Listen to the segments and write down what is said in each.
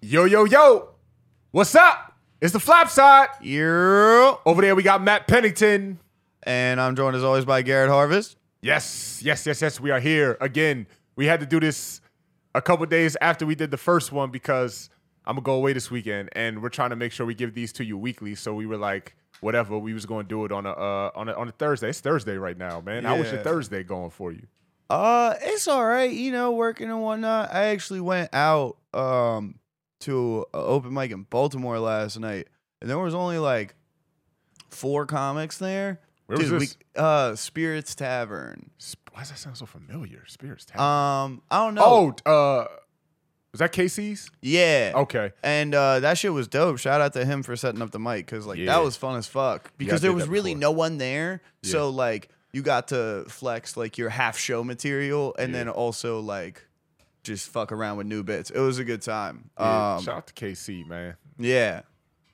Yo, yo, yo. What's up? It's the Flop Side. Yeah. Over there, we got Matt Pennington. And I'm joined as always by Garrett Harvest. Yes, yes, yes, yes. We are here again. We had to do this a couple days after we did the first one because I'm gonna go away this weekend, and we're trying to make sure we give these to you weekly. So we were like, whatever, we was gonna do it on a uh, on a on a Thursday. It's Thursday right now, man. How was your Thursday going for you? Uh, it's all right, you know, working and whatnot. I actually went out um to an open mic in Baltimore last night, and there was only like four comics there. Where was this? We, uh, Spirits Tavern. Sp- Why does that sound so familiar? Spirits Tavern. Um, I don't know. oh, uh, was that Casey's? yeah. Okay. And uh, that shit was dope. Shout out to him for setting up the mic because like Yeah. that was fun as fuck. Because did there was really no one there, Yeah. so like you got to flex like your half show material and Yeah. then also like just fuck around with new bits. It was a good time. Yeah, Um, shout out to KC, man. yeah,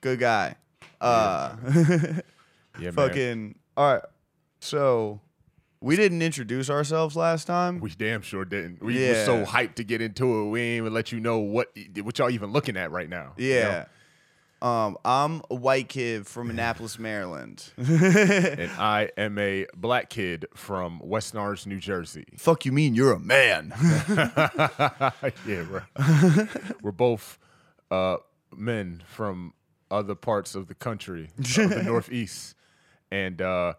good guy. Uh, Yeah, man. fucking all right. So we didn't introduce ourselves last time. We damn sure didn't. We were so hyped to get into it. We ain't even let you know what what y'all even looking at right now. you know? Yeah. Um, I'm a white kid from Annapolis, Maryland. And I am a black kid from West Orange, New Jersey. Fuck you mean you're a man? yeah, we're, we're both uh, men from other parts of the country, of the Northeast, and uh,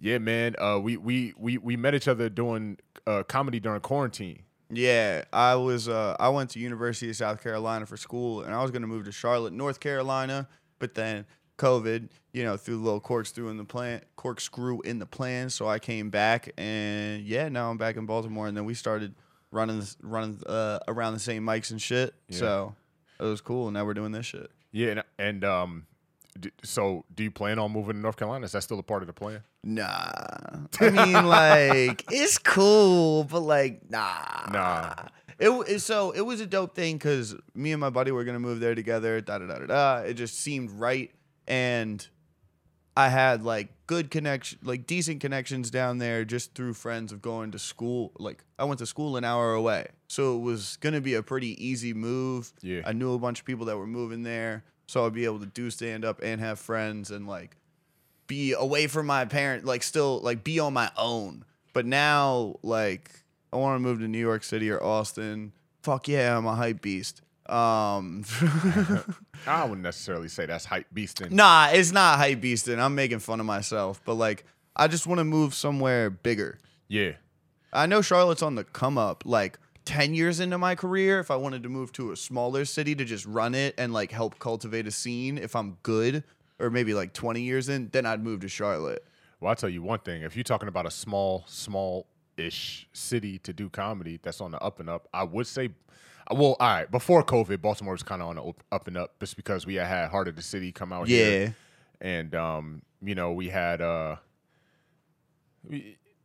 yeah, man, uh, we, we we we met each other doing uh, comedy during quarantine. Yeah, I was. Uh, I went to University of South Carolina for school, and I was gonna move to Charlotte, North Carolina. But then COVID, you know, threw the little corkscrew in the plan, corkscrew in the plan. So I came back, and yeah, now I'm back in Baltimore. And then we started running, running uh, around the same mics and shit. Yeah. So it was cool. And now we're doing this shit. Yeah, and, and um, so do you plan on moving to North Carolina? Is that still a part of the plan? Nah, I mean, like it's cool, but like, nah, Nah. It, so it was a dope thing because me and my buddy were gonna move there together. Da da da da da. It just seemed right, and I had like good connection, like decent connections down there just through friends of going to school. Like I went to school an hour away, so it was gonna be a pretty easy move. Yeah. I knew a bunch of people that were moving there, so I'd be able to do stand up and have friends and like be away from my parent, like still like be on my own. But now, like, I want to move to New York City or Austin. Fuck yeah, I'm a hype beast. Um, I wouldn't necessarily say that's hype beasting. nah, it's not hype beasting. I'm making fun of myself, but like, I just want to move somewhere bigger. Yeah, I know Charlotte's on the come up. Like ten years into my career, if I wanted to move to a smaller city to just run it and like help cultivate a scene, if I'm good, or maybe like twenty years in, then I'd move to Charlotte. Well, I'll tell you one thing. If you're talking about a small, small-ish city to do comedy that's on the up and up, I would say, well, all right, before COVID, Baltimore was kind of on the up- and up just because we had had Heart of the City come out Yeah. here. And, um, you know, we had, uh,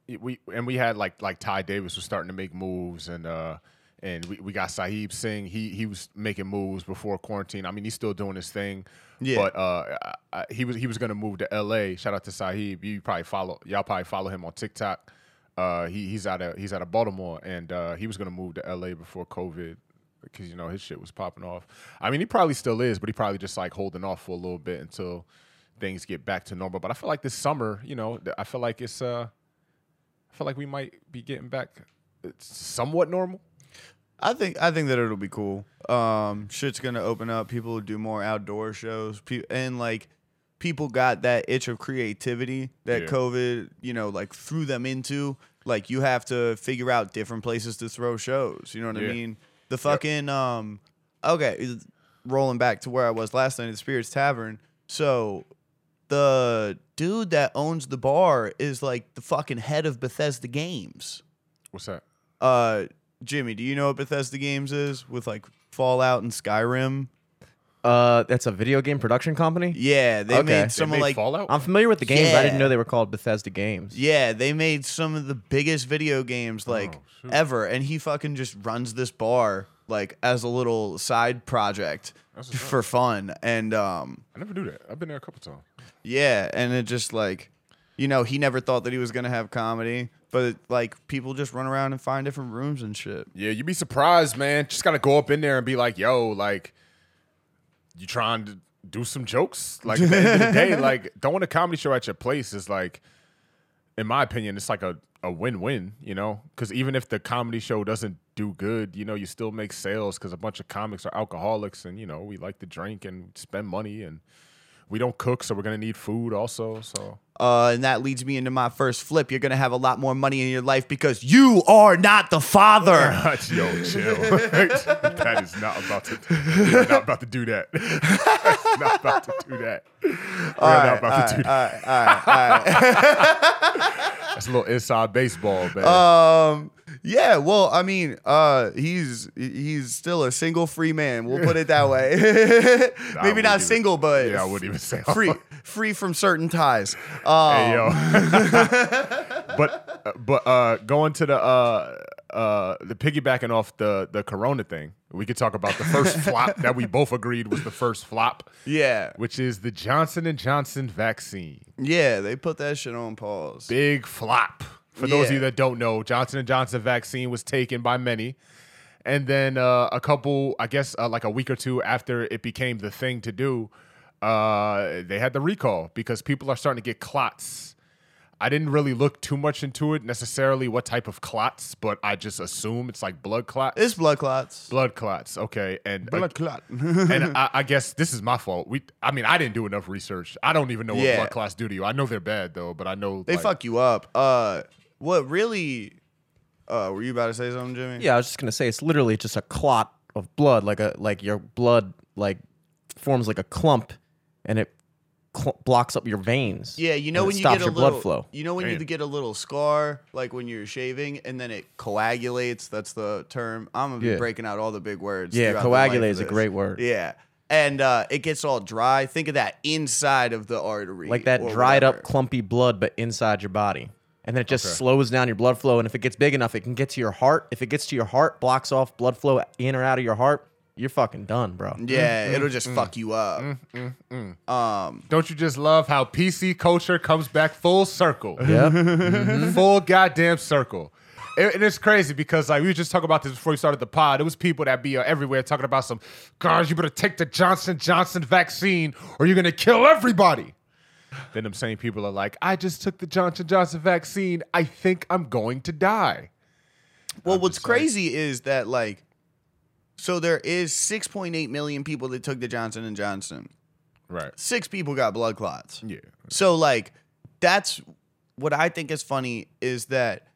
we, we, and we had like, like Ty Davis was starting to make moves and, uh, and we, we got Saheeb Singh. He he was making moves before quarantine. I mean, he's still doing his thing. Yeah. But uh, I, I, he was he was gonna move to L.A. Shout out to Saheeb. You probably follow y'all probably follow him on TikTok. Uh, he he's out of he's out of Baltimore, and uh, he was gonna move to L.A. before COVID because you know his shit was popping off. I mean, he probably still is, but he probably just like holding off for a little bit until things get back to normal. But I feel like this summer, you know, I feel like it's uh, I feel like we might be getting back somewhat normal. I think I think that it'll be cool. Um, shit's gonna open up. People will do more outdoor shows. Pe- and like people got that itch of creativity that Yeah. COVID, you know, like threw them into. Like you have to figure out different places to throw shows. You know what Yeah. I mean? The fucking um, okay, rolling back to where I was last night at the Spirits Tavern. So the dude that owns the bar is like the fucking head of Bethesda Games. What's that? Uh, Jimmy, do you know what Bethesda Games is with like Fallout and Skyrim? Uh, that's a video game production company. Yeah, they Okay. made They some made of like Fallout. I'm familiar with the games. I didn't Yeah. know they were called Bethesda Games. yeah, they made some of the biggest video games like Oh, shoot. ever, and he fucking just runs this bar like as a little side project That's what's up. For fun, and um, I never do that. I've been there a couple times. yeah, and it just like, you know, he never thought that he was gonna have comedy, but like people just run around and find different rooms and shit. Yeah, you'd be surprised, man. Just gotta go up in there and be like, "Yo, like, you trying to do some jokes. Like at the end of the day, like throwing a comedy show at your place is like, in my opinion, it's like a, a win win, you know? Because even if the comedy show doesn't do good, you know, you still make sales because a bunch of comics are alcoholics and, you know, we like to drink and spend money and we don't cook, so we're going to need food also. So, Uh, and that leads me into my first flip. You're gonna have a lot more money in your life because you are not the father. yo, chill. that is not about to, we're not about to do that. That's not about to do that. We're not about to do that. all right, all right. That's a little inside baseball, man. Um, yeah. Well, I mean, uh, he's he's still a single free man. We'll put it that way. Maybe wouldn't even- single, but yeah, I wouldn't even say free free from certain ties. Um, Hey, yo. but uh, but uh, going to the uh, uh, the piggybacking off the the Corona thing, we could talk about the first flop that we both agreed was the first flop, yeah, which is the Johnson and Johnson vaccine. yeah. They put that shit on pause. Big flop. For those of you that don't know, Johnson and Johnson vaccine was taken by many. And then uh, a couple, I guess, uh, like a week or two after it became the thing to do, uh, they had the recall because people are starting to get clots. I didn't really look too much into it necessarily, what type of clots, but I just assume it's like blood clots. It's blood clots. blood clots, okay. And uh, clot. and I, I guess this is my fault. We, I mean, I didn't do enough research. I don't even know what Yeah. blood clots do to you. I know they're bad though, but I know they like, fuck you up. Uh, what really? Uh, were you about to say something, Jimmy? Yeah, I was just gonna say it's literally just a clot of blood, like a like your blood like forms like a clump, and it cl- blocks up your veins. Yeah, you know and when it you stops get a your little blood flow. You know when you Damn. get a little scar, like when you're shaving, and then it coagulates. That's the term. I'm gonna be Yeah. breaking out all the big words. Yeah, throughout the life coagulate of is a this. great word. Yeah, and uh, it gets all dry. Think of that inside of the artery, like that or dried whatever. up clumpy blood, but inside your body. And then it just Okay. slows down your blood flow. And if it gets big enough, it can get to your heart. If it gets to your heart, blocks off blood flow in or out of your heart, you're fucking done, bro. Yeah, Mm, it'll just fuck you up. Um, Don't you just love how PC culture comes back full circle? Yeah. full goddamn circle. And and it's crazy because like we were just talking about this before we started the pod. It was people that be uh, everywhere talking about some, guys, you better take the Johnson Johnson vaccine or you're gonna kill everybody. Then them same people are like, I just took the Johnson Johnson vaccine. I think I'm going to die. well, what's just saying. crazy is that like, so there is 6.8 million people that took the Johnson and Johnson. Right. Six people got blood clots. Yeah. So like that's what I think is funny is that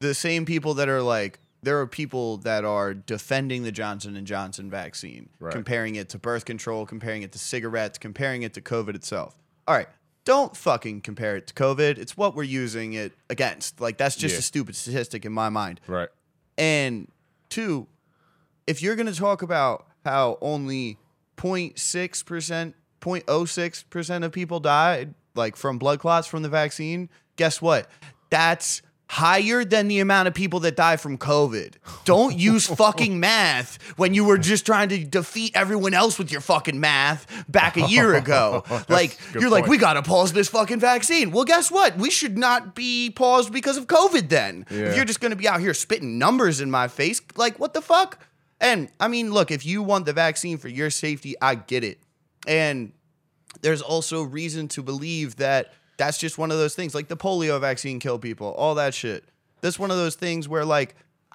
the same people that are like there are people that are defending the Johnson and Johnson vaccine, Right. comparing it to birth control, comparing it to cigarettes, comparing it to COVID itself. All right, don't fucking compare it to COVID. It's what we're using it against. Like that's just Yeah. a stupid statistic in my mind. Right. And two, if you're going to talk about how only 0.6%, 0.06% of people died like from blood clots from the vaccine, guess what? That's higher than the amount of people that die from COVID. Don't use fucking math when you were just trying to defeat everyone else with your fucking math back a year ago. like you're like we got to pause this fucking vaccine. Well, guess what? We should not be paused because of COVID then. Yeah. If you're just to be out here spitting numbers in my face, like what the fuck? And I mean, look, if you want the vaccine for your safety, I get it. And there's also reason to believe that that's just one of those things like the polio vaccine kill people, all that shit. That's one of those things where like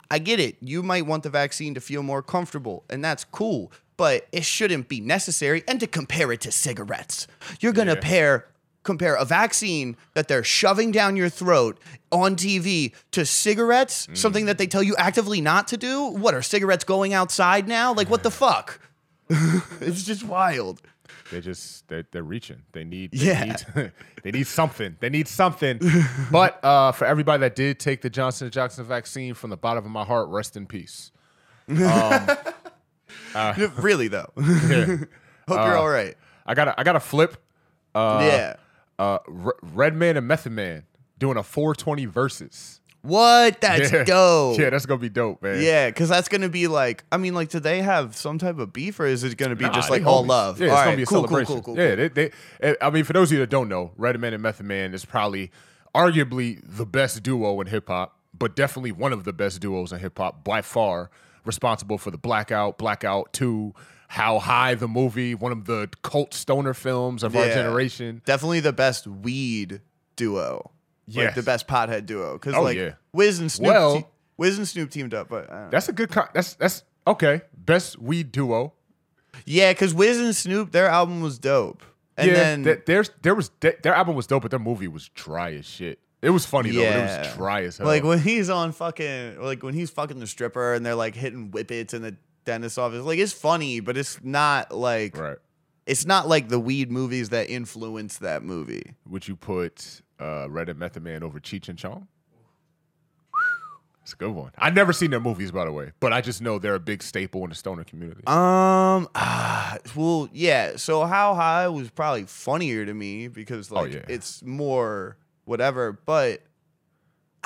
I get it. You might want the vaccine to feel more comfortable, and that's cool, but it shouldn't be necessary and to compare it to cigarettes. You're going to Yeah. pair compare a vaccine that they're shoving down your throat on TV to cigarettes, mm. something that they tell you actively not to do. What are cigarettes going outside now? Like what the fuck? it's just wild. They just they're, they're reaching. They need they Yeah. need, they need something. They need something. but uh, for everybody that did take the Johnson Johnson vaccine, from the bottom of my heart, rest in peace. really though. Yeah. Hope you're all right. I got a, I got a flip. Uh, yeah. Uh, Redman and Method Man doing a 420 Verzuz. What? That's yeah. dope. Yeah, that's gonna be dope, man. Yeah, because that's gonna be like, I mean, like, do they have some type of beef, or is it gonna be Nah, just like all homies. love? Yeah, it's All gonna be a cool, cool, celebration. cool, cool, Yeah, they, they, eh, I mean, for those of you that don't know, Redman and Method Man is probably arguably the best duo in hip hop, but definitely one of the best duos in hip hop by far. Responsible for the Blackout, Blackout Two, How High the movie, one of the cult stoner films of our generation. Definitely the best weed duo. Like the best pothead duo. Because Oh, like yeah. Wiz and Snoop Well- te- Wiz and Snoop teamed up, but I don't know. That's a good. Con- that's that's okay. Best weed duo. yeah, because Wiz and Snoop, their album was dope. And yeah, then th- there's there was th- their album was dope, but their movie was dry as shit. It was funny though, but it Yeah. was dry as hell. Like when he's on fucking like when he's fucking the stripper and they're like hitting whippets in the dentist office. Like it's funny, but it's not like right? it's not like the weed movies that influenced that movie. Would you put uh, Red and Method Man over Cheech and Chong? It's a good one. I've never seen their movies, by the way, but I just know they're a big staple in the stoner community. Um ah, well yeah, so How High was probably funnier to me because like Oh, yeah. it's more whatever, but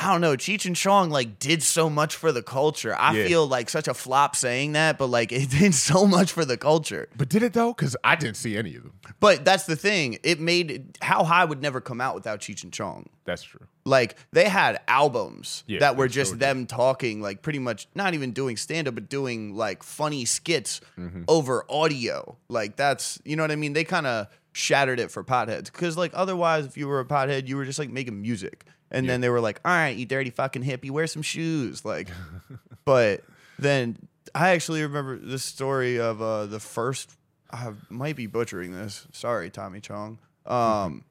I don't know. Cheech and Chong like did so much for the culture. I Yeah. feel like such a flop saying that, but like it did so much for the culture. but did it though? Because I didn't see any of them. But that's the thing. It made How High would never come out without Cheech and Chong. That's true. Like they had albums Yeah, that were just did. them talking, like pretty much not even doing stand up, but doing like funny skits Mm-hmm. over audio. Like that's you know what I mean. They kind of shattered it for potheads because like otherwise, if you were a pothead, you were just like making music, and then they were like, "All right, you dirty fucking hippie, wear some shoes." Like, but then I actually remember this story of uh, the first. I might be butchering this. Sorry, Tommy Chong. Um,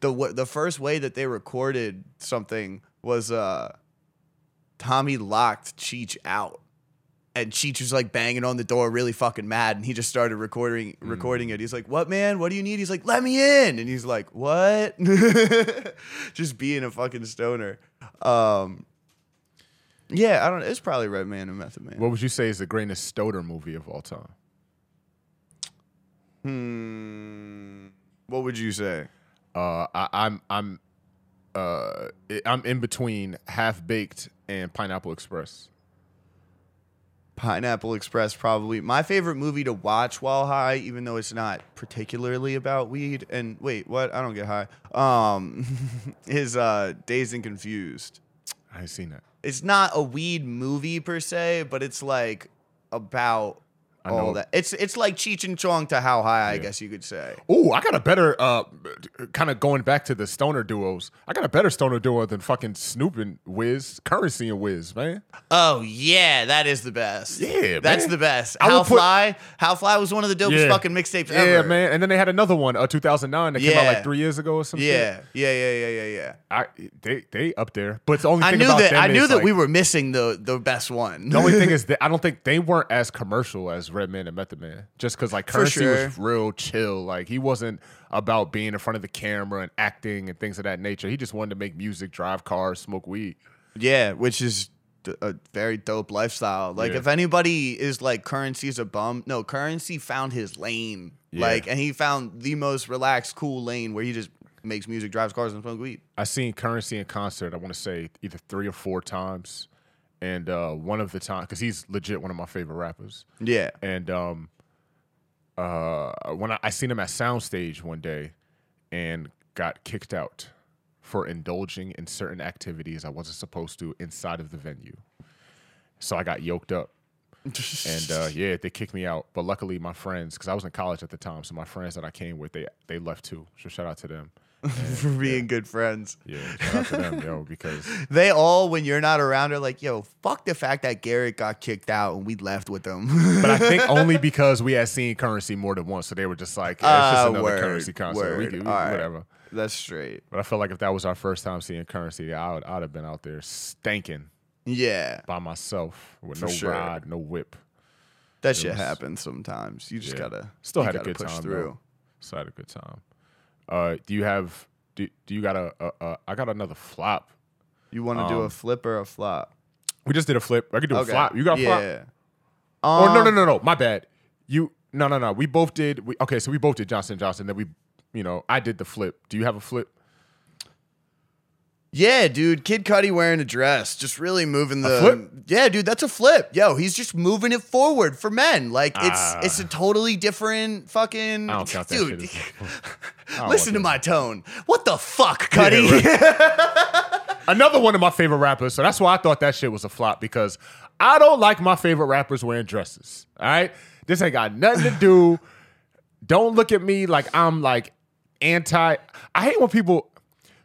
the w- the first way that they recorded something was uh, Tommy locked Cheech out, and Cheech was like banging on the door, really fucking mad, and he just started recording recording it. He's like, "What man? What do you need?" He's like, "Let me in," and he's like, "What?" just being a fucking stoner. Um, yeah, I don't. It's probably Redman and Method Man. What would you say is the greatest stoner movie of all time? Hmm. What would you say? Uh, I, I'm I'm uh, I'm in between Half Baked and Pineapple Express. Pineapple Express probably my favorite movie to watch while high, even though it's not particularly about weed. And wait, what? I don't get high. Um, is uh, Dazed and Confused. I've seen that. It's not a weed movie per se, but it's like about I all know. that. It's it's like Cheech and Chong to How High, I Yeah. guess you could say. Oh, I got a better uh, kind of going back to the stoner duos. I got a better stoner duo than fucking Snoop and Wiz, Currency and Wiz, man. Oh yeah, that is the best. Yeah, that's man. the best. I How would put- Fly, How Fly was one of the dopest Yeah. fucking mixtapes Yeah, man. And then they had another one, uh, 2009, that came out Yeah. like three years ago or something. Yeah, yeah, yeah, yeah, yeah, yeah. I they they up there, but the only I thing knew about that. them I knew that like, we were missing the the best one. The only thing is that I don't think they weren't as commercial as Redman and Method Man. Just because like Currency was real chill. Like he wasn't about being in front of the camera and acting and things of that nature. He just wanted to make music, drive cars, smoke weed. yeah, which is a very dope lifestyle. Like Yeah. if anybody is like currency's a bum, no, currency found his lane. Yeah. Like and he found the most relaxed, cool lane where he just makes music, drives cars, and smokes weed. I seen Currency in concert. I want to say either three or four times, and uh, one of the time because he's legit one of my favorite rappers. Yeah. And um, uh, when I, I seen him at Soundstage one day, and got kicked out for indulging in certain activities I wasn't supposed to inside of the venue. So I got yoked up. and uh, yeah, they kicked me out. But luckily, my friends, because I was in college at the time, so my friends that I came with, they they left too. So shout out to them. For being good friends. Yeah, shout out to them, yo, because They all, when you're not around, are like, yo, fuck the fact that Garrett got kicked out and we left with them. But I think only because we had seen currency more than once, so they were just like, yeah, it's just Ah, another word, currency concert. Word. we- right. whatever. That's straight. But I felt like if that was our first time seeing currency, I would, I'd have been out there stanking Yeah. by myself with For no sure. ride, no whip. That shit was- happens sometimes. You just Yeah. gotta Still had a good push time through. though. Still had a good time. Uh, do you have? Do, do you got a, a, a? I got another flop. You want to do a Um, flip or a flop? We just did a flip. I could do a flop. You got a flop? yeah. Or no, no, Um, no, no. My bad. You no, no, no. We both did. We, okay, so we both did Johnson Johnson. Then we, you know, I did the flip. Do you have a flip? Yeah, dude. Kid Cudi wearing a dress, just really moving the. Yeah, dude, that's a flip. Yo, he's just moving it forward for men. Like it's Ah. it's a totally different fucking. I don't count that dude, shit. As, I don't listen to my tone. What the fuck, Yeah, Cudi? Another one of my favorite rappers. So that's why I thought that shit was a flop because I don't like my favorite rappers wearing dresses. All right. This ain't got nothing to do. Don't look at me like I'm like anti. I hate when people.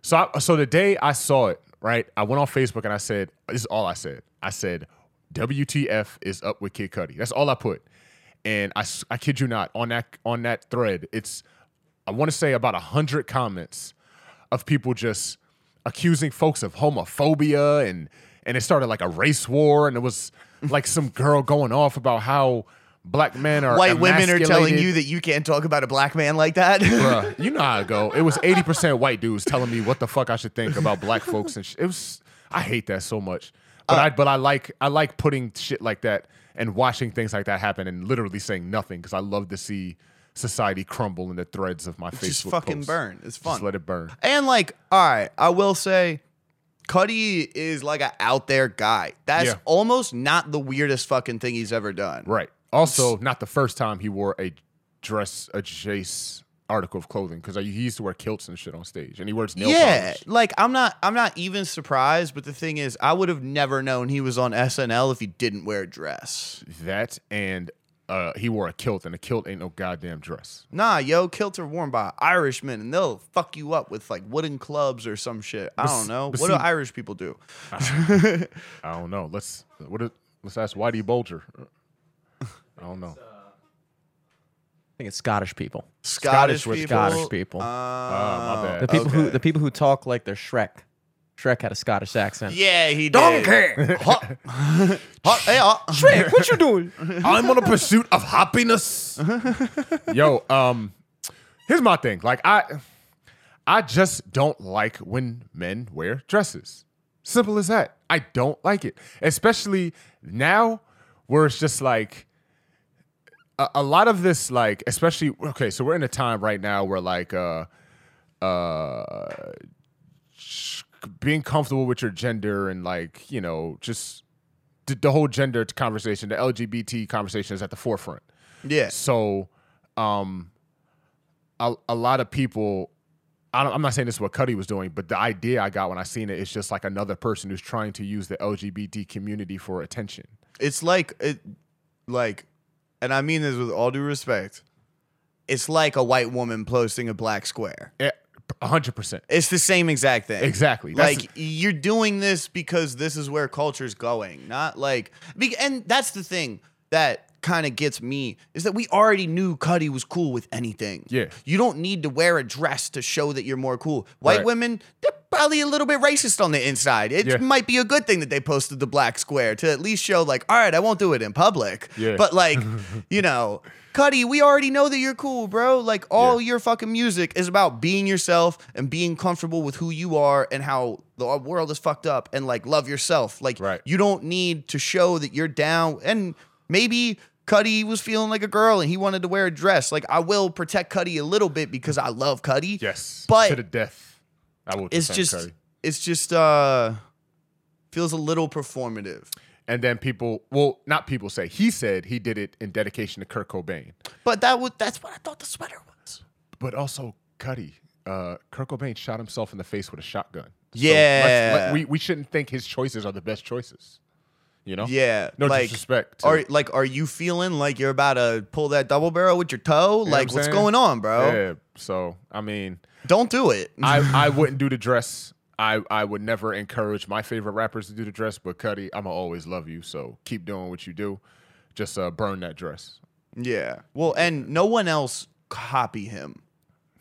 So I, so the day I saw it, right? I went on Facebook and I said, "This is all I said." I said, "WTF is up with Kid Cudi." That's all I put. And I, I kid you not, on that on that thread, it's I want to say about a hundred comments of people just accusing folks of homophobia and and it started like a race war and it was like some girl going off about how black men are White women are telling you that you can't talk about a black man like that. Bruh, you know how it go. It was eighty percent white dudes telling me what the fuck I should think about black folks, and sh- it was. I hate that so much. But uh, I but I like I like putting shit like that and watching things like that happen and literally saying nothing because I love to see society crumble in the threads of my Facebook. Just fucking posts. burn. It's fun. Just let it burn. And like, all right, I will say, Cudi is like an out there guy. That's Yeah. almost not the weirdest fucking thing he's ever done. Right. Also, not the first time he wore a dress a Jace article of clothing because he used to wear kilts and shit on stage, and he wears nail yeah, polish. like I'm not, I'm not even surprised. But the thing is, I would have never known he was on SNL if he didn't wear a dress. That and uh, he wore a kilt, and a kilt ain't no goddamn dress. Nah, yo, kilts are worn by Irishmen, and they'll fuck you up with like wooden clubs or some shit. I don't know. but What do Irish people do? I don't know. Let's what? Is, let's ask Whitey Bulger. I don't know. I think it's Scottish people. Scottish, Scottish with people. Scottish people. Ah, my bad. The people who okay. the people who talk like they're Shrek. Shrek had a Scottish accent. Yeah, he did. Donkey. Huh. Huh, hey, huh. Shrek, what you doing? I'm on a pursuit of happiness. Yo, um, here's my thing. Like I, I just don't like when men wear dresses. Simple as that. I don't like it, especially now where it's just like a, a lot of this, like especially okay. So we're in a time right now where like uh, uh, being comfortable with your gender and like you know just the, the whole gender conversation, the LGBT conversation is at the forefront. Yeah. So, um, a, a lot of people, I don't, I'm not saying this is what Cudi was doing, but the idea I got when I seen it is just like another person who's trying to use the LGBT community for attention. It's like it like and I mean this with all due respect. It's like a white woman posting a black square. A hundred percent. It's the same exact thing. Exactly. That's- Like you're doing this because this is where culture's going, not like and that's the thing that kind of gets me is that we already knew Cudi was cool with anything. Yeah. You don't need to wear a dress to show that you're more cool. White Right. women, they're probably a little bit racist on the inside. It Yeah. might be a good thing that they posted the black square to at least show like, all right, I won't do it in public. Yeah. But like, you know, Cudi, we already know that you're cool, bro. Like all Yeah. your fucking music is about being yourself and being comfortable with who you are and how the world is fucked up and like love yourself. Like Right. you don't need to show that you're down and maybe Cudi was feeling like a girl and he wanted to wear a dress. Like I will protect Cudi a little bit because I love Cudi. Yes. But to the death. I will. it's just it's just uh feels a little performative. And then people, well, not people say he said he did it in dedication to Kurt Cobain, But that would that's what I thought the sweater was. but also Cudi. Uh, Kurt Cobain shot himself in the face with a shotgun. So Yeah. let's- let- we we shouldn't think his choices are the best choices. You know. Yeah. No like, disrespect. to- Are like are you feeling like you're about to pull that double barrel with your toe? what like what's saying? going on, bro? Yeah. So I mean, Don't do it. I I wouldn't do the dress. I I would never encourage my favorite rappers to do the dress, but Cudi, I'ma always love you. So keep doing what you do. Just uh, burn that dress. yeah. Well, and no one else copy him.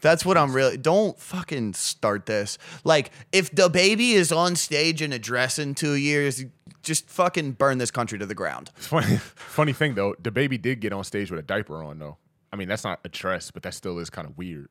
That's what I'm really. Don't fucking start this. Like, if DaBaby is on stage in a dress in two years, just fucking burn this country to the ground. Funny funny thing though, DaBaby did get on stage with a diaper on though. I mean, that's not a dress, but that still is kind of weird.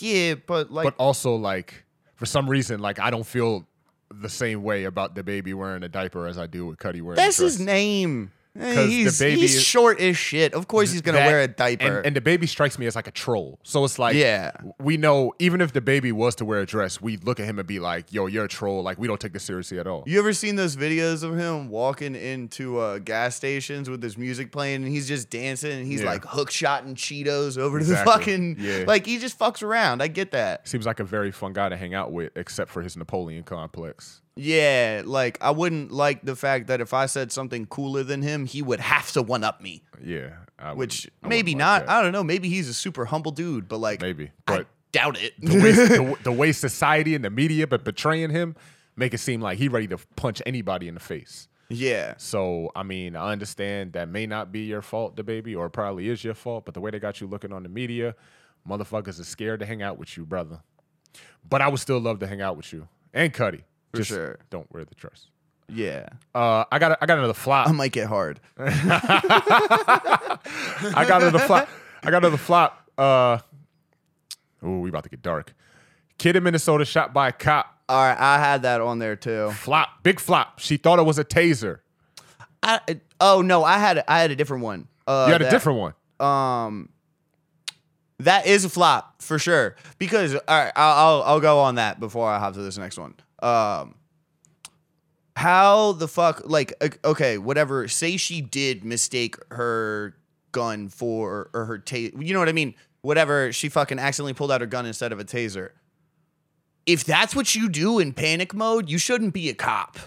Yeah, but like, But also like for some reason, like I don't feel the same way about DaBaby wearing a diaper as I do with Cudi wearing. that's his name. Eh, 'Cause the He's, baby he's is- short as shit. Of course, he's gonna That- wear a diaper. And, and the baby strikes me as like a troll. So it's like, Yeah. we know even if DaBaby was to wear a dress, we'd look at him and be like, "Yo, you're a troll." Like we don't take this seriously at all. You ever seen those videos of him walking into uh, gas stations with his music playing and he's just dancing and he's Yeah. like hook shotting Cheetos over to Exactly. the fucking Yeah. like he just fucks around. I get that. Seems like a very fun guy to hang out with, except for his Napoleon complex. Yeah, like I wouldn't like the fact that if I said something cooler than him, he would have to one up me. Yeah, I which I maybe like not. that. I don't know. Maybe he's a super humble dude, but like Maybe, I but doubt it. the way, the, the way society and the media but betraying him make it seem like he ready to punch anybody in the face. yeah, So I mean, I understand that may not be your fault, DaBaby, or probably is your fault. But the way they got you looking on the media, motherfuckers are scared to hang out with you, brother. But I would still love to hang out with you and Cudi. For Just sure. Don't wear the dress. yeah. Uh, I got I got another flop. I might get hard. I got another flop. I got another flop. Uh, oh, we about to get dark. Kid in Minnesota shot by a cop. All right, I had that on there too. Flop, big flop. She thought it was a taser. I, oh no, I had I had a different one. Uh, You had a different one. Um, that is a flop for sure. Because all right, I'll, I'll I'll go on that before I hop to this next one. Um, how the fuck like okay, whatever. Say she did mistake her gun for or her taser. You know what I mean? Whatever. She fucking accidentally pulled out her gun instead of a taser. If that's what you do in panic mode, you shouldn't be a cop.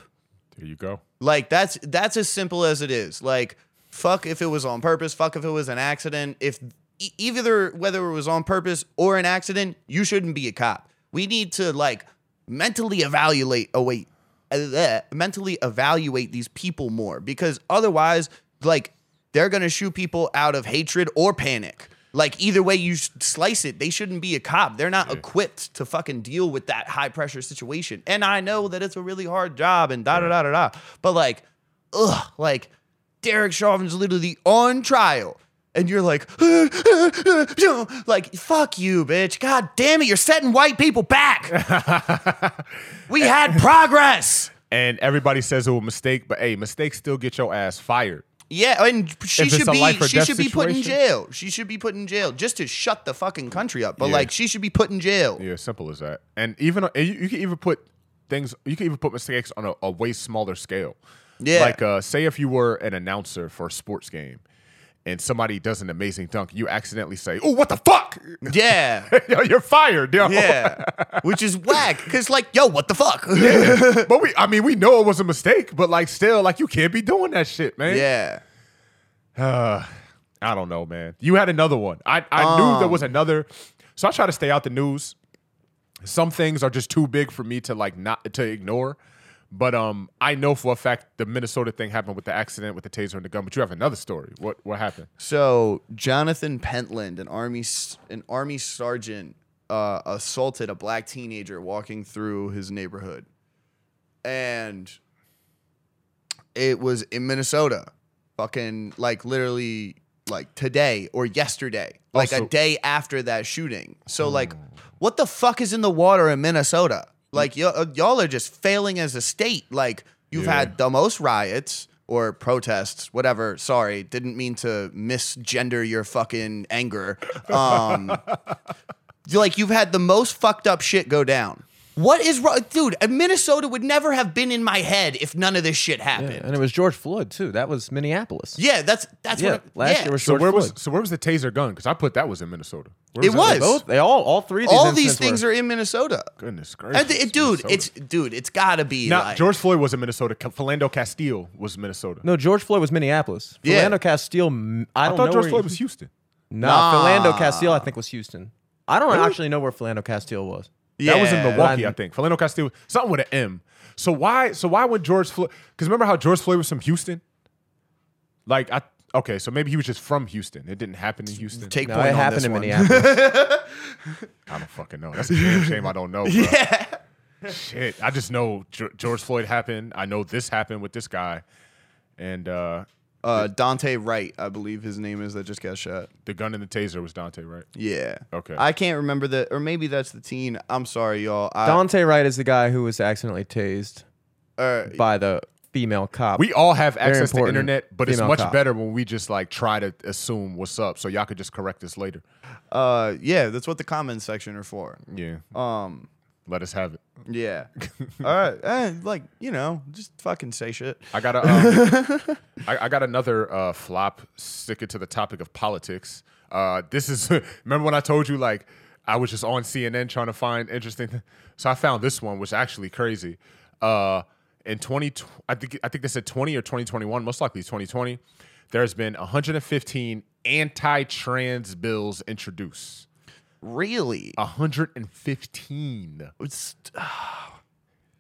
There you go. Like that's that's as simple as it is. Like fuck if it was on purpose, fuck if it was an accident. If either whether it was on purpose or an accident, you shouldn't be a cop. We need to like mentally evaluate oh wait, uh, mentally evaluate these people more because otherwise like they're going to shoot people out of hatred or panic. Like either way you slice it, they shouldn't be a cop. They're not equipped to fucking deal with that high pressure situation. And I know that it's a really hard job and da da da da da. But like, ugh, like Derek Chauvin's literally on trial. And you're like, like, fuck you, bitch. God damn it, you're setting white people back. we had progress. And everybody says it was a mistake, but hey, mistakes still get your ass fired. Yeah, and she If should be she should be put in jail. She should be put in jail just to shut the fucking country up. But Yeah. like she should be put in jail. Yeah, simple as that. And even you, you can even put things. You can even put mistakes on a, a way smaller scale. Yeah. Like, uh, say if you were an announcer for a sports game, and somebody does an amazing dunk, you accidentally say, "Oh, what the fuck? Yeah. Yo, You're fired, yo." Yeah. Which is whack. Cause like, yo, what the fuck? but we, I mean, we know it was a mistake, but like, still, like, you can't be doing that shit, man. yeah. Uh, I don't know, man. You had another one. I, I knew there was another. So I try to stay out the news. Some things are just too big for me to like not to ignore. But um, I know for a fact the Minnesota thing happened with the accident with the taser and the gun. But you have another story. What what happened? So Jonathan Pentland, an army an army sergeant, uh, assaulted a black teenager walking through his neighborhood, and it was in Minnesota, fucking like literally like today or yesterday, like a day after that shooting. So like, what the fuck is in the water in Minnesota? Like y- uh, y'all are just failing as a state. Like you've Yeah. had the most riots or protests, whatever. Sorry, didn't mean to misgender your fucking anger. Um, like you've had the most fucked up shit go down. What is wrong, dude? Minnesota would never have been in my head if none of this shit happened. And it was George Floyd too. That was Minneapolis. Yeah, that's that's Yeah, what. I'm- last yeah. year was So George where was so where was the taser gun? Because I put that was in Minnesota. Where It that? was. Both they all all three. Of these all these things were- are in Minnesota. Goodness gracious, And th- dude, Minnesota. it's dude, it's gotta be now like George Floyd was in Minnesota. Ca- Philando Castile was Minnesota. No, George Floyd was Minneapolis. Yeah. Philando Castile. m- I I don't thought know George Floyd he- was Houston. Nah, Nah. Philando Castile. I think was Houston. I don't actually know where Philando Castile was. That was in Milwaukee, I I'm- think. Philando Castile, something with an M. So why? So why would George Floyd? Because remember how George Floyd was from Houston? Like I okay, so maybe he was just from Houston. It didn't happen in Houston. take No, point it on happened this in one. Minneapolis. I don't fucking know. That's a damn shame I don't know. Bro. yeah. Shit, I just know George Floyd happened. I know this happened with this guy, and uh, Uh, Daunte Wright, I believe his name is that just got shot. the gun and the taser was Dante, right? Yeah. Okay. I can't remember that, or maybe that's the teen. I'm sorry, y'all. I, Daunte Wright is the guy who was accidentally tased uh, by the female cop. We all have access to important internet, but it's female much cop. better when we just like try to assume what's up, so y'all could just correct us later. uh, yeah, that's what the comments section are for. Yeah, Um, let us have it. yeah. All right, eh, like you know, just fucking say shit. I got a, um, I, I got another uh, flop. Stick it to the topic of politics. Uh, this is remember when I told you like I was just on CNN trying to find interesting. Th- so I found this one, which is actually crazy. Uh, in 20, I think I think they said 20 or 2021, most likely 2020. There's been 115 anti-trans bills introduced. Really? 115. It's-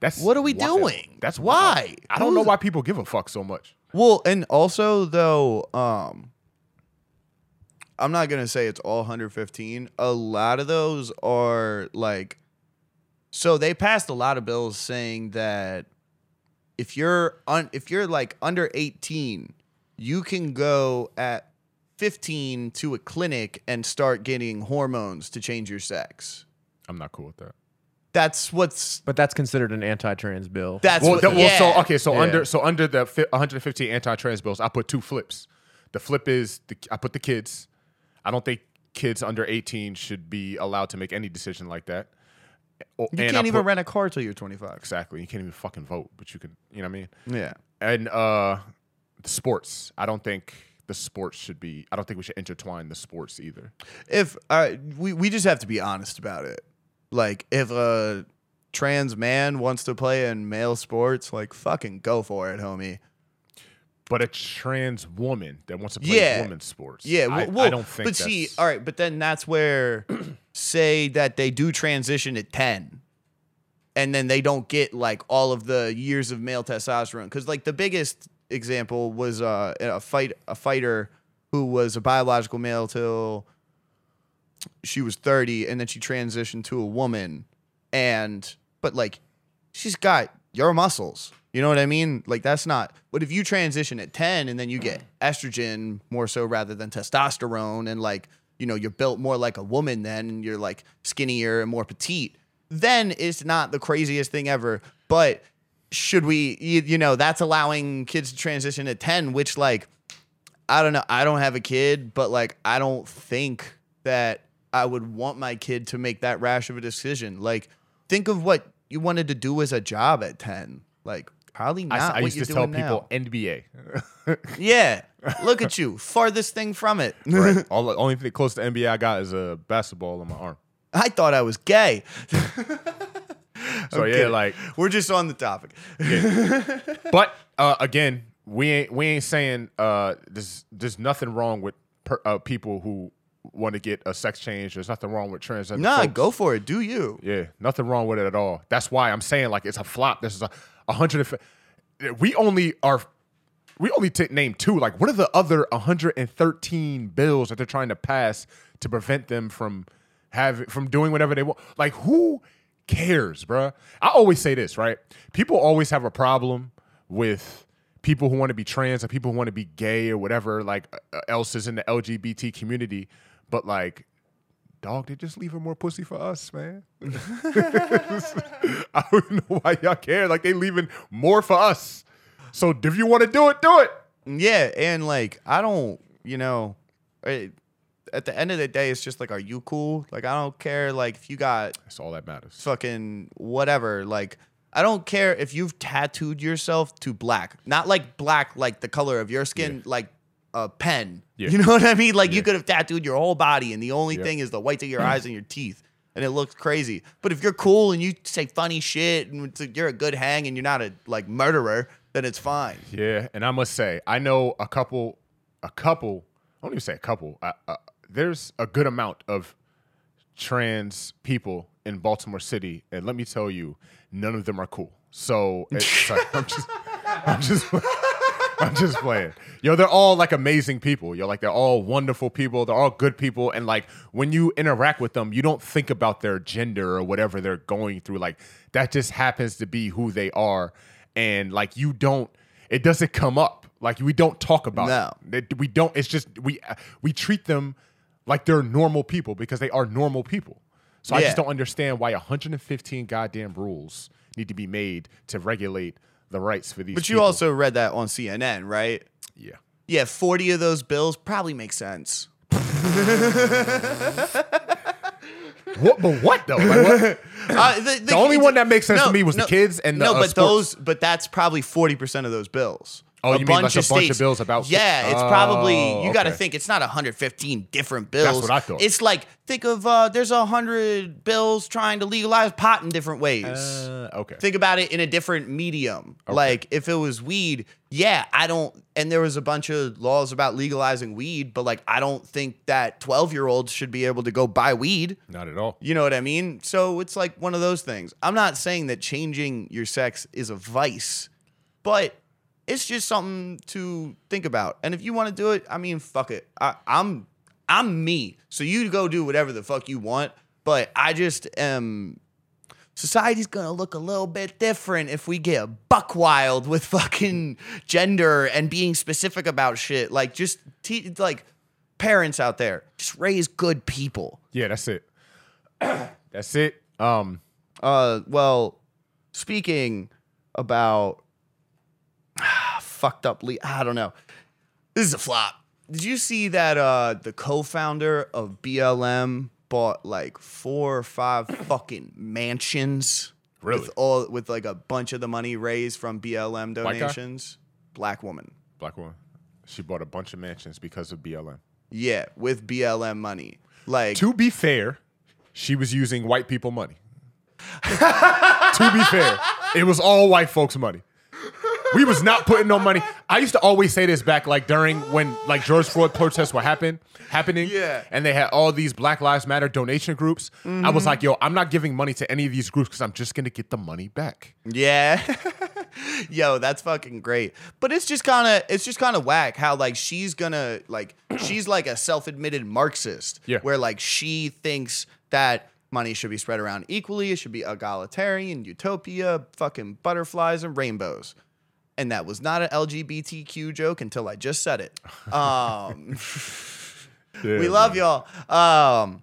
That's What are we wild. doing? That's Why? wild. I don't know why people give a fuck so much. Well, and also though, um, I'm not gonna say it's all 115. A lot of those are like, so they passed a lot of bills saying that if you're un, if you're like under 18, you can go at 15 to a clinic and start getting hormones to change your sex. I'm not cool with that. That's what's But that's considered an anti-trans bill. that's Well, what, that- well, yeah. so okay, so Yeah. under so under the fi- 115 anti-trans bills, I put two flips. The flip is the, I put the kids. I don't think kids under 18 should be allowed to make any decision like that. O- You and can't I even put- rent a car till you're 25. exactly. You can't even fucking vote, but you can. You know what I mean? Yeah. And uh, the sports. I don't think the sports should be. I don't think we should intertwine the sports either. if uh, we we just have to be honest about it. Like if a trans man wants to play in male sports, like fucking go for it, homie. But a trans woman that wants to play Yeah. women's sports. Yeah, I, well, I don't think. But see, all right, but then that's where say that they do transition at ten, and then they don't get like all of the years of male testosterone. Because like the biggest example was uh, a fight a fighter who was a biological male till she was thirty, and then she transitioned to a woman, and but like she's got your muscles. You know what I mean? Like that's not. But if you transition at 10 and then you get estrogen more so rather than testosterone and like, you know, you're built more like a woman then and you're like skinnier and more petite, then it's not the craziest thing ever. But should we you, you know, that's allowing kids to transition at 10 which like I don't know. I don't have a kid, but like I don't think that I would want my kid to make that rash of a decision. Like think of what you wanted to do as a job at 10. Like probably I, not I what used to tell people now. NBA. Yeah. Look at you. Farthest thing from it. Right. All the only thing close to NBA I got is a basketball on my arm. I thought I was gay. So yeah, kidding. like, We're just on the topic. but uh, again, we ain't we ain't saying uh, there's there's nothing wrong with per, uh, people who want to get a sex change. There's nothing wrong with transgender. Nah, folks. go for it. Do you? Yeah, nothing wrong with it at all. That's why I'm saying like it's a flop. This is a, a hundred. and We only are. We only t- name two. Like, what are the other 113 bills that they're trying to pass to prevent them from having from doing whatever they want? Like, who cares, bruh? I always say this, right? People always have a problem with people who want to be trans or people who want to be gay or whatever like uh, else is in the LGBT community, but like dog, they just leaving more pussy for us, man. I don't know why y'all care. Like they leaving more for us. So if you want to do it, do it. Yeah, and like I don't, you know, it, at the end of the day, it's just like, are you cool? Like I don't care. Like if you got That's all that matters. fucking whatever, like I don't care if you've tattooed yourself to black, not like black like the color of your skin, like a pen. Yeah. You know what I mean? Like you could have tattooed your whole body, and the only Yeah. thing is the whites of your eyes and your teeth. And it looks crazy, but if you're cool and you say funny shit and it's- you're a good hang and you're not a like murderer, then it's fine. Yeah, and I must say, I know a couple, a couple. I don't even say a couple. There's a good amount of trans people in Baltimore City, and let me tell you, none of them are cool. So I'm just, I'm just, I'm just playing. Yo, they're all like amazing people. Yo, like they're all wonderful people. They're all good people, and like when you interact with them, you don't think about their gender or whatever they're going through. Like that just happens to be who they are, and like you don't. It doesn't come up. Like we don't talk about No. It- We don't. It's just we we treat them like they're normal people because they are normal people. So I just don't understand why 115 goddamn rules need to be made to regulate the rights for these. But you people. also read that on CNN, right? yeah. Yeah, 40 of those bills probably make sense. What? But what though? Like, what? Uh, the, The only one that makes sense to me was the kids and the, no, uh, but sports. those, but that's probably 40% of those bills. Oh, you mean like a bunch of states- bills about- Yeah, it's probably Oh, you got to okay. think it's not 115 different bills. That's what I thought. It's like think of uh, there's a hundred bills trying to legalize pot in different ways. Uh, okay. think about it in a different medium. Like if it was weed, yeah, I don't. And there was a bunch of laws about legalizing weed, but like I don't think that 12 year olds should be able to go buy weed. Not at all. You know what I mean? So it's like one of those things. I'm not saying that changing your sex is a vice, but it's just something to think about. And if you want to do it, I mean, fuck it. I, I'm I'm me. So you go do whatever the fuck you want. But I just am. Society's gonna look a little bit different if we get buck wild with fucking gender and being specific about shit. Like just te- like parents out there, just raise good people. Yeah, that's it. that's it. Um, Uh, well, speaking about fucked up, le- I don't know. This is a flop. Did you see that uh, the co-founder of BLM bought like four or five fucking mansions? Really? With all with like a bunch of the money raised from BLM donations. Black woman. black woman. She bought a bunch of mansions because of BLM. Yeah, with BLM money. Like To be fair, she was using white people money. to be fair, it was all white folks' money. We was not putting no money. I used to always say this back like during when like George Floyd protests were happen happening. Yeah. And they had all these Black Lives Matter donation groups. I was mm-hmm. like, yo, I'm not giving money to any of these groups because I'm just gonna get the money back. Yeah. Yo, that's fucking great. But it's just kind of it's just kind of whack how like she's gonna like she's like a self-admitted Marxist Yeah. where like she thinks that money should be spread around equally, it should be egalitarian, utopia, fucking butterflies and rainbows. And that was not an LGBTQ joke until I just said it. Um we love y'all. Um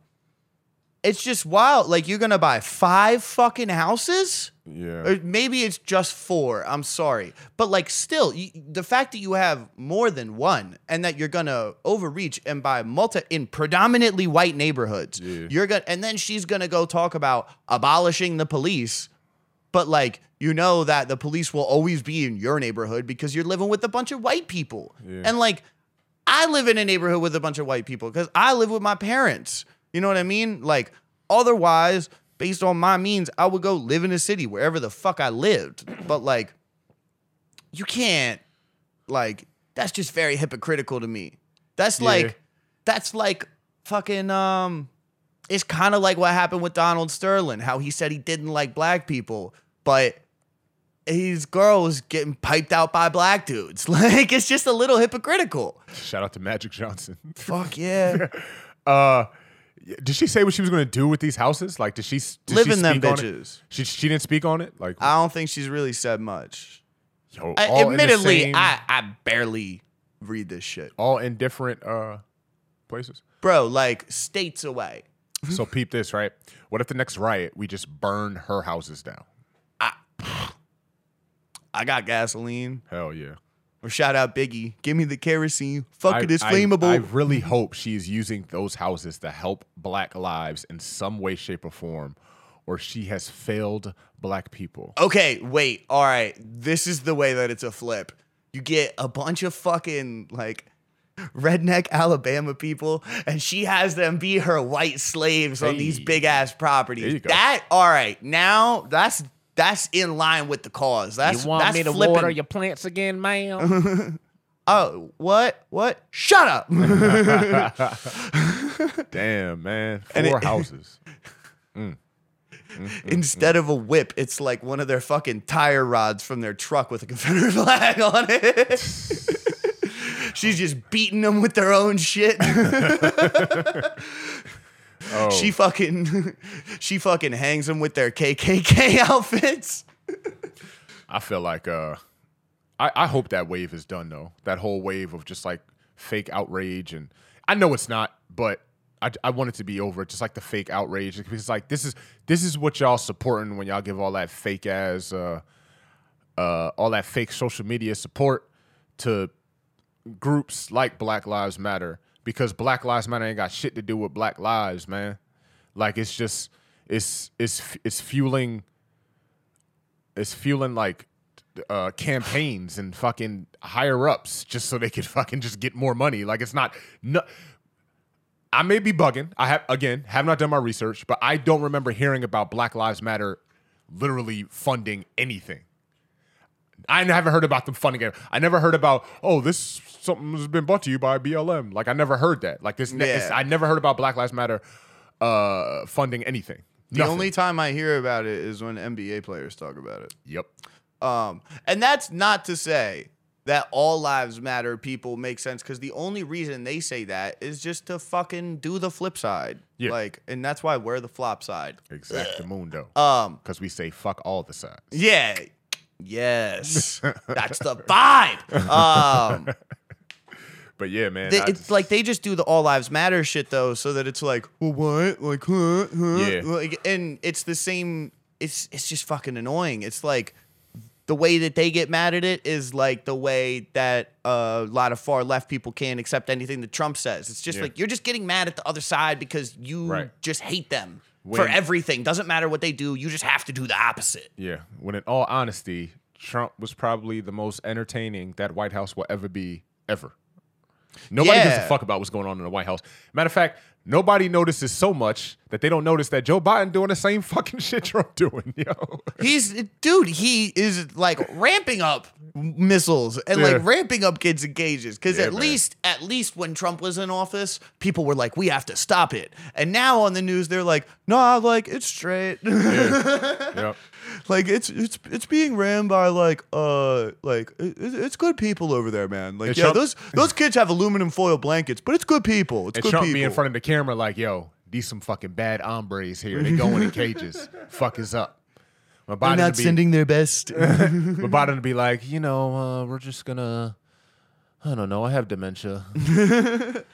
it's just wild. Like you're gonna buy five fucking houses? Yeah. Or maybe it's just four. I'm sorry, but like still, you, the fact that you have more than one and that you're gonna overreach and buy multi in predominantly white neighborhoods, Yeah. you're gonna and then she's gonna go talk about abolishing the police, but like you know that the police will always be in your neighborhood because you're living with a bunch of white people, Yeah. and like I live in a neighborhood with a bunch of white people because I live with my parents. You know what I mean? Like, otherwise, based on my means, I would go live in a city wherever the fuck I lived. But like, you can't. Like, that's just very hypocritical to me. That's Yeah. like, that's like fucking um. It's kind of like what happened with Donald Sterling, how he said he didn't like black people, but his girl was getting piped out by black dudes. Like, it's just a little hypocritical. Shout out to Magic Johnson. Fuck yeah. Uh, did she say what she was going to do with these houses? Like, did she did Live she in them bitches. She she didn't speak on it. Like, I don't think she's really said much. yo, I, all in the admittedly, same- I, I barely read this shit. all in different uh places. Bro, like states away. So peep this, right? What if the next riot we just burn her houses down? I got gasoline. Hell yeah. Or shout out Biggie. Give me the kerosene. Fuck I- it, it's I- flammable. I, really hope she is using those houses to help black lives in some way, shape, or form, or she has failed black people. okay, wait. All right. This is the way that it's a flip. You get a bunch of fucking like redneck Alabama people, and she has them be her white slaves on these big ass There properties. you go. That all right. Now that's that's in line with the cause. That's want that's flipping. Water your plants again, ma'am? Oh, what? What? Shut up. Damn, man. Four it- houses. Mm. Mm-hmm. Instead of a whip, it's like one of their fucking tire rods from their truck with a Confederate flag on it. She's just beating them with their own shit. Oh, She fucking she fucking hangs them with their KKK outfits. I feel like uh, I, I hope that wave is done though. That whole wave of just like fake outrage, and I know it's not, but I, I want it to be over. Just like the fake outrage, because like this is this is what y'all supporting when y'all give all that fake ass, uh, uh, all that fake social media support to groups like Black Lives Matter because Black Lives Matter ain't got shit to do with Black lives, man. Like it's just it's it's it's fueling it's fueling like uh, campaigns and fucking higher ups just so they could fucking just get more money. Like it's not no. I may be bugging. I have again have not done my research, but I don't remember hearing about Black Lives Matter literally funding anything. I haven't heard about them funding it. I never heard about oh this something has been brought to you by BLM. Like I never heard that. Like this, ne- Yeah. I never heard about Black Lives Matter uh, funding anything. The Nothing. only time I hear about it is when NBA players talk about it. yep. Um, and that's not to say that all lives matter people make sense because the only reason they say that is just to fucking do the flip side. Yeah. Like, and that's why we're the flop side. Exactamundo. Um, Because we say fuck all the sides. yeah. Yes. that's the vibe. Um, But yeah, man. they, I it's like they just do the all lives matter shit though, so that it's like, well, what? Like, huh? huh? Yeah. Like, and it's the same. It's it's just fucking annoying. It's like the way that they get mad at it is like the way that a lot of far left people can't accept anything that Trump says. It's just Yeah. like you're just getting mad at the other side because you Right. just hate them for everything. Doesn't matter what they do. You just have to do the opposite. yeah. When in all honesty, Trump was probably the most entertaining that White House will ever be, ever. Nobody gives a fuck about what's going on in the White House. Matter of fact, nobody notices so much that they don't notice that Joe Biden doing the same fucking shit Trump doing, yo. He's dude. He is like ramping up missiles and Yeah. like ramping up kids in cages. Because Yeah, at man. least, at least when Trump was in office, people were like, "We have to stop it." And now on the news, they're like, "Nah, like it's straight. yep. Like it's it's it's being ran by like uh like it, it's good people over there, man. Like And yeah, those those kids have aluminum foil blankets, but it's good people. It's And good Trump people. be in front of the camera like, yo, these some fucking bad hombres here. They going in cages. Fuck is up. My They're not be, sending their best. my Biden to be like, you know, uh, we're just gonna I don't know, I have dementia.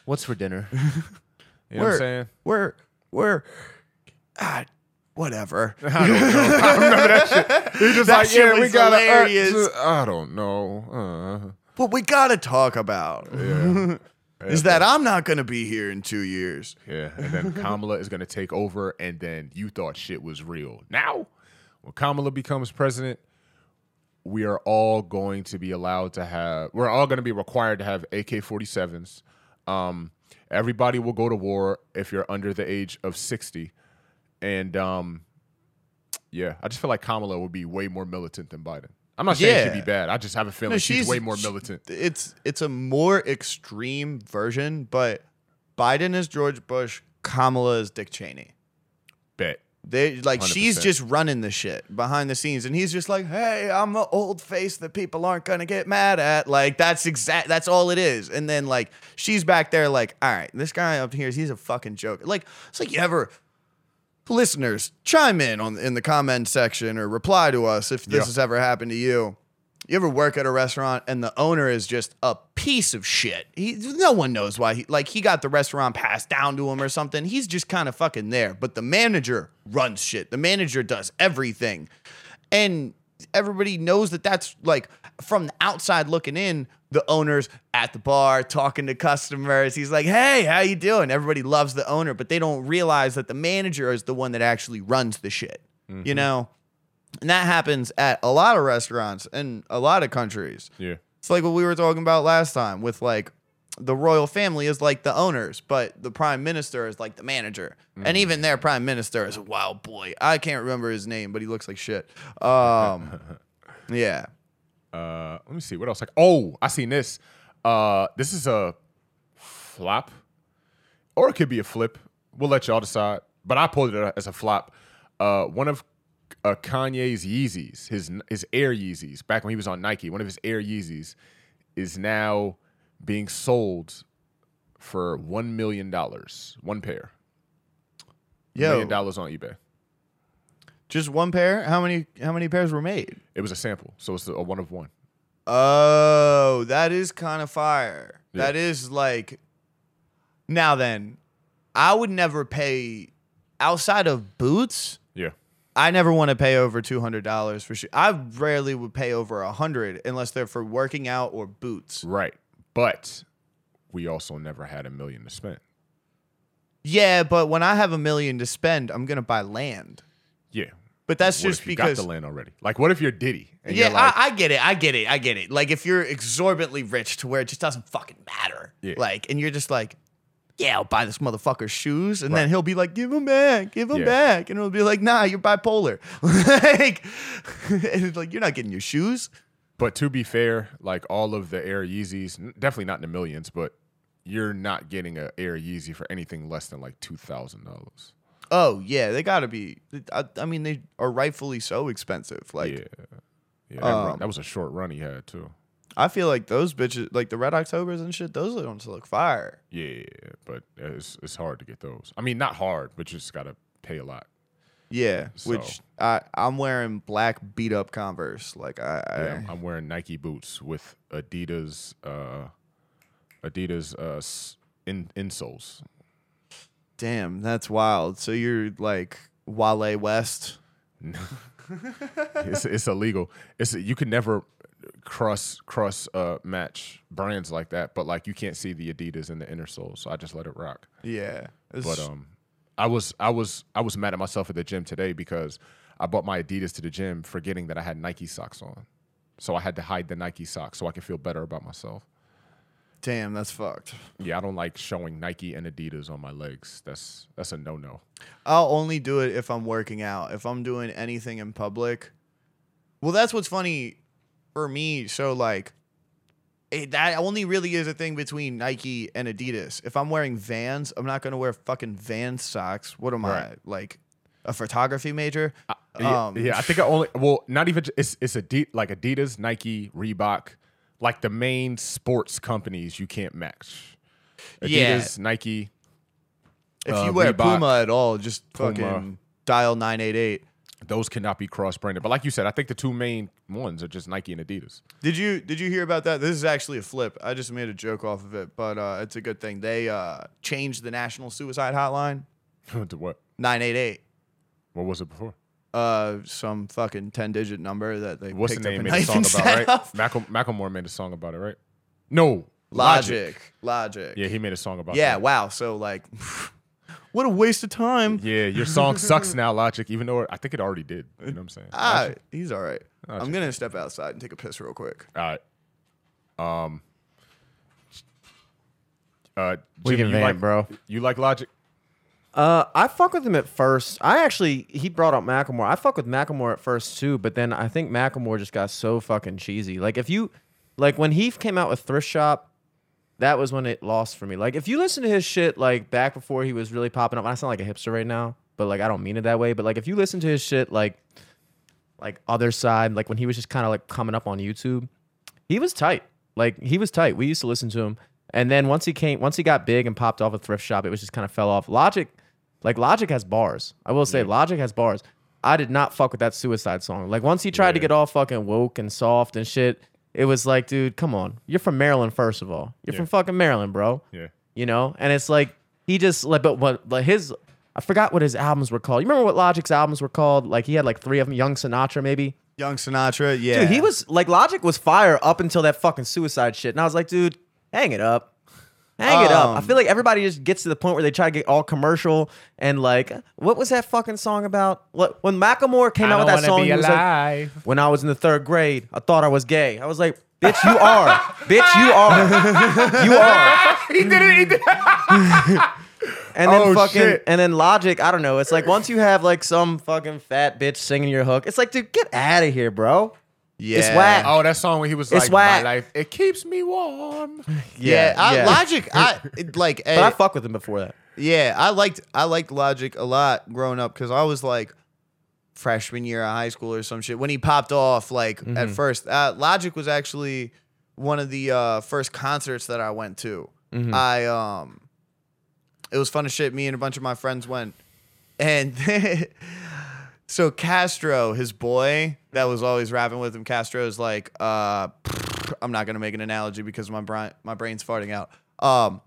What's for dinner? You know what I'm saying? We're we're ah, whatever. I don't know. I remember that shit. He just That like, shit yeah, we got hilarious. I don't know. Uh, What we gotta talk about yeah. is that I'm not gonna be here in two years. Yeah, and then Kamala is going to take over, and then you thought shit was real. Now, when Kamala becomes president, we are all going to be allowed to have, we're all going to be required to have AK 47s. Um, everybody will go to war if you're under the age of 60. And um, yeah, I just feel like Kamala would be way more militant than Biden. I'm not saying she'd be bad. I just have a feeling No, she's, she's- way more she- militant. It's it's a more extreme version, but Biden is George Bush, Kamala is Dick Cheney. Bet. They like she's 100%. just running the shit behind the scenes, and he's just like, "Hey, I'm the old face that people aren't gonna get mad at." Like that's exact. That's all it is. And then like she's back there, like, "All right, this guy up here, he's a fucking joke." Like it's like you ever listeners chime in on in the comment section or reply to us if this Yeah. has ever happened to you. You ever work at a restaurant and the owner is just a piece of shit? He, no one knows why. He like he got the restaurant passed down to him or something. He's just kind of fucking there. But the manager runs shit. The manager does everything, and everybody knows that that's like from the outside looking in. The owner's at the bar talking to customers. He's like, "Hey, how you doing?" Everybody loves the owner, but they don't realize that the manager is the one that actually runs the shit. You mm-hmm. know. And that happens at a lot of restaurants in a lot of countries. Yeah. It's like what we were talking about last time with like the royal family is like the owners, but the prime minister is like the manager. And even their prime minister is a wild boy. I can't remember his name, but he looks like shit. Um, yeah. Uh, let me see what else. Like, oh, I seen this. Uh, this is a flop, or it could be a flip. We'll let y'all decide. But I pulled it as a flop. Uh, one of uh, Kanye's Yeezys, his his Air Yeezys, back when he was on Nike, one of his Air Yeezys is now being sold for one million dollars, one pair. Yeah, Million dollars on eBay. just one pair? How many how many pairs were made? It was a sample, so it's a one of one. Oh, that is kind of fire. Yeah. That is like Now then, I would never pay outside of boots. Yeah. I never want to pay over two hundred dollars for shoes. I rarely would pay over a hundred unless they're for working out or boots. Right. But we also never had a million to spend. Yeah, but when I have a million to spend, I'm gonna buy land. Yeah. But that's What just if you because got the land already? Like, what if you're Diddy? Yeah, you're like, I, I get it. I get it. I get it. Like if you're exorbitantly rich to where it just doesn't fucking matter. Yeah. Like, and you're just like, yeah, I'll buy this motherfucker's shoes, and then he'll be like, give them back, give them Yeah. back, and it'll be like, nah, you're bipolar. like, and it's like you're not getting your shoes. But to be fair, like all of the Air Yeezys, definitely not in the millions, but you're not getting a Air Yeezy for anything less than like two thousand dollars. Oh yeah, they gotta be. I, I mean, they are rightfully so expensive. Like, Yeah, yeah. That, run- Um, that was a short run he had too. I feel like those bitches, like the Red Octobers and shit, those ones look fire. Yeah, but it's it's hard to get those. I mean, not hard, but you just gotta pay a lot. Yeah, So- which I I'm wearing black beat up Converse. Like I, I Yeah, I'm- I'm wearing Nike boots with Adidas, uh, Adidas uh, in insoles. damn, that's wild. So you're like Wale West. it's it's illegal. It's you can never cross cross uh match brands like that, but like you can't see the Adidas in the inner sole, so I just let it rock. Yeah, But um, I was I was I was mad at myself at the gym today because I bought my Adidas to the gym, forgetting that I had Nike socks on, so I had to hide the Nike socks so I could feel better about myself. damn, that's fucked. Yeah, I don't like showing Nike and Adidas on my legs. That's that's a no no. I'll only do it if I'm working out. If I'm doing anything in public. Well, that's what's funny for me. So like it, that only really is a thing between Nike and Adidas. If I'm wearing Vans, I'm not going to wear fucking Vans socks. What am Right. I? Like a photography major? Yeah, Um, yeah, I think I only well, not even it's it's Adi- like Adidas, Nike, Reebok, like the main sports companies you can't match. Yeah. Adidas, Nike. If uh, you wear Reebok, Puma at all, just Puma. fucking dial 988. Those cannot be cross branded. But like you said, I think the two main ones are just Nike and Adidas. Did you did you hear about that? This is actually a flip. I just made a joke off of it, but uh, it's a good thing. They uh, changed the national suicide hotline to what? 988. What was it before? Uh, some fucking 10 digit number that they What's the name made a song about, right? Mackle, Macklemore made a song about it, right? No. Logic. Logic. Yeah, he made a song about it. Yeah, that. wow. So like what a waste of time. Yeah, your song sucks now, Logic, even though I think it already did. You know what I'm saying? Ah, he's all right. Logic. I'm going to step outside and take a piss real quick. All right. Um. Uh, We Jimmy, can you vamp, like, bro. You like Logic? Uh, I fuck with him at first. I actually he brought up Macklemore. I fuck with Macklemore at first too, but then I think Macklemore just got so fucking cheesy. Like if you, like when he came out with Thrift Shop, that was when it lost for me. Like if you listen to his shit like back before he was really popping up, I sound like a hipster right now, but like I don't mean it that way. But like if you listen to his shit like, like other side, like when he was just kind of like coming up on YouTube, he was tight. Like he was tight. We used to listen to him. And then once he came, once he got big and popped off a thrift shop, it was just kind of fell off. Logic, like Logic has bars. I will say Logic has bars. I did not fuck with that suicide song. Like once he tried to get all fucking woke and soft and shit, it was like, dude, come on. You're from Maryland, first of all. You're Yeah. from fucking Maryland, bro. Yeah. You know? And it's like he just like but what like his I forgot what his albums were called. You remember what Logic's albums were called? Like he had like three of them, Young Sinatra maybe. Young Sinatra, yeah. Dude, he was like Logic was fire up until that fucking suicide shit. And I was like, dude, hang it up. Hang it up. I Um, feel like everybody just gets to the point where they try to get all commercial and like, what was that fucking song about? What when Macklemore came out with that song, he was like, when I was in the third grade, I thought I was gay. I was like, bitch, you are. bitch, you are. You are. he did it. He did it. And then Oh, fucking shit. and then Logic, I don't know. It's like once you have like some fucking fat bitch singing your hook, it's like, dude, get out of here, bro. Yeah. it's whack. Oh, that song when he was It's like, whack. "My life, it keeps me warm." Yeah, I, yeah. Logic. I it, like. But I eh, fuck with him before that. Yeah, I liked I liked Logic a lot growing up because I was like freshman year of high school or some shit when he popped off. Like at Mm-hmm. first, uh, Logic was actually one of the uh, first concerts that I went to. Mm-hmm. I um, it was fun as shit. Me and a bunch of my friends went, and so Castro, his boy that was always rapping with him, Castro is like, uh, I'm not gonna make an analogy because my brain my brain's farting out. Um,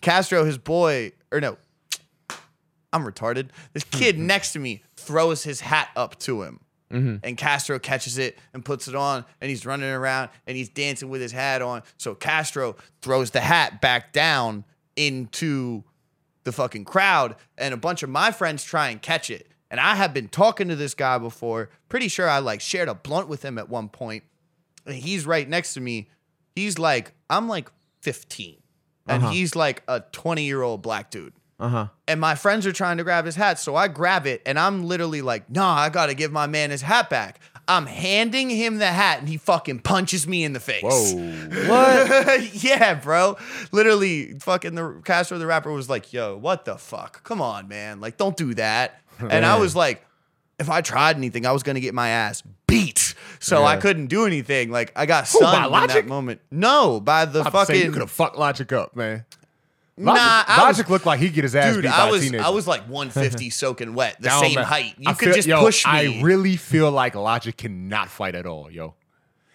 Castro, his boy, or no, I'm retarded. This kid next to me throws his hat up to him. And Castro catches it and puts it on, and he's running around and he's dancing with his hat on. So Castro throws the hat back down into the fucking crowd, and a bunch of my friends try and catch it. And I have been talking to this guy before. Pretty sure I like shared a blunt with him at one point. And he's right next to me. He's like, I'm like 15. And Uh-huh. he's like a 20 year old black dude. Uh huh. And my friends are trying to grab his hat. So I grab it and I'm literally like, nah, I gotta give my man his hat back. I'm handing him the hat and he fucking punches me in the face. Whoa. What? yeah, bro. Literally, fucking the Castro the rapper was like, "Yo, what the fuck? Come on, man! Like, don't do that." And I was like, if I tried anything, I was gonna get my ass beat. So I couldn't do anything. Like, I got Who, by stunned in that Logic? moment. No, by the I'm saying you fucking. could have fucked Logic up, man. Nah, Logic, I was- Logic looked like he'd get his ass Dude, beat by I a was teenager. I was like 150 soaking wet, the Down, same height. You I could feel- just yo, push me. I really feel like Logic cannot fight at all, yo.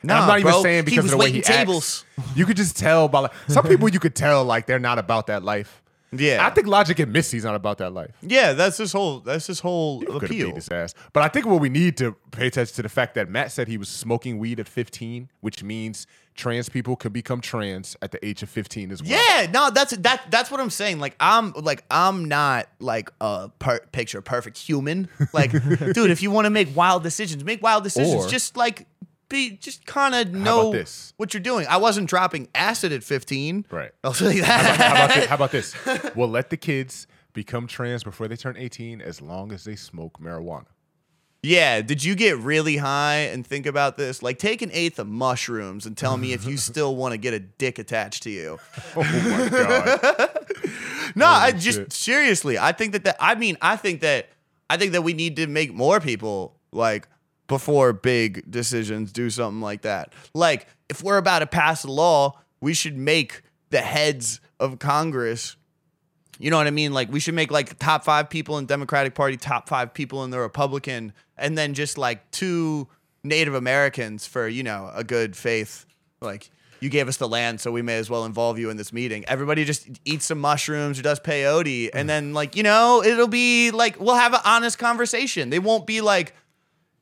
And Nah, I'm not even saying He because was of the way he waiting tables. acts. You could just tell by like, some people you could tell like they're not about that life. Yeah, I think Logic admits he's not about that life. yeah, that's his whole that's his whole Could have appeal. beat his ass. But I think what we need to pay attention to the fact that Matt said he was smoking weed at 15, which means trans people can become trans at the age of 15 as well. Yeah, no, that's that that's what I'm saying. Like I'm like I'm not like a per- picture perfect human. Like, dude, if you want to make wild decisions, make wild decisions. Or- just like be just kind of know this? what you're doing. I wasn't dropping acid at 15. Right. I'll tell you that. How about, this? How about this? We'll let the kids become trans before they turn 18 as long as they smoke marijuana. yeah. Did you get really high and think about this? Like, take an eighth of mushrooms and tell me if you still want to get a dick attached to you. Oh my God. No, I just shit. seriously, I think that that I mean, I think that I think that we need to make more people like before big decisions do something like that. Like if we're about to pass a law, we should make the heads of Congress you know what I mean? Like we should make like top five people in Democratic Party, top five people in the Republican, and then just like two Native Americans for, you know, a good faith. Like you gave us the land, so we may as well involve you in this meeting. Everybody just eats some mushrooms or does peyote, and then like, you know, it'll be like we'll have an honest conversation. They won't be like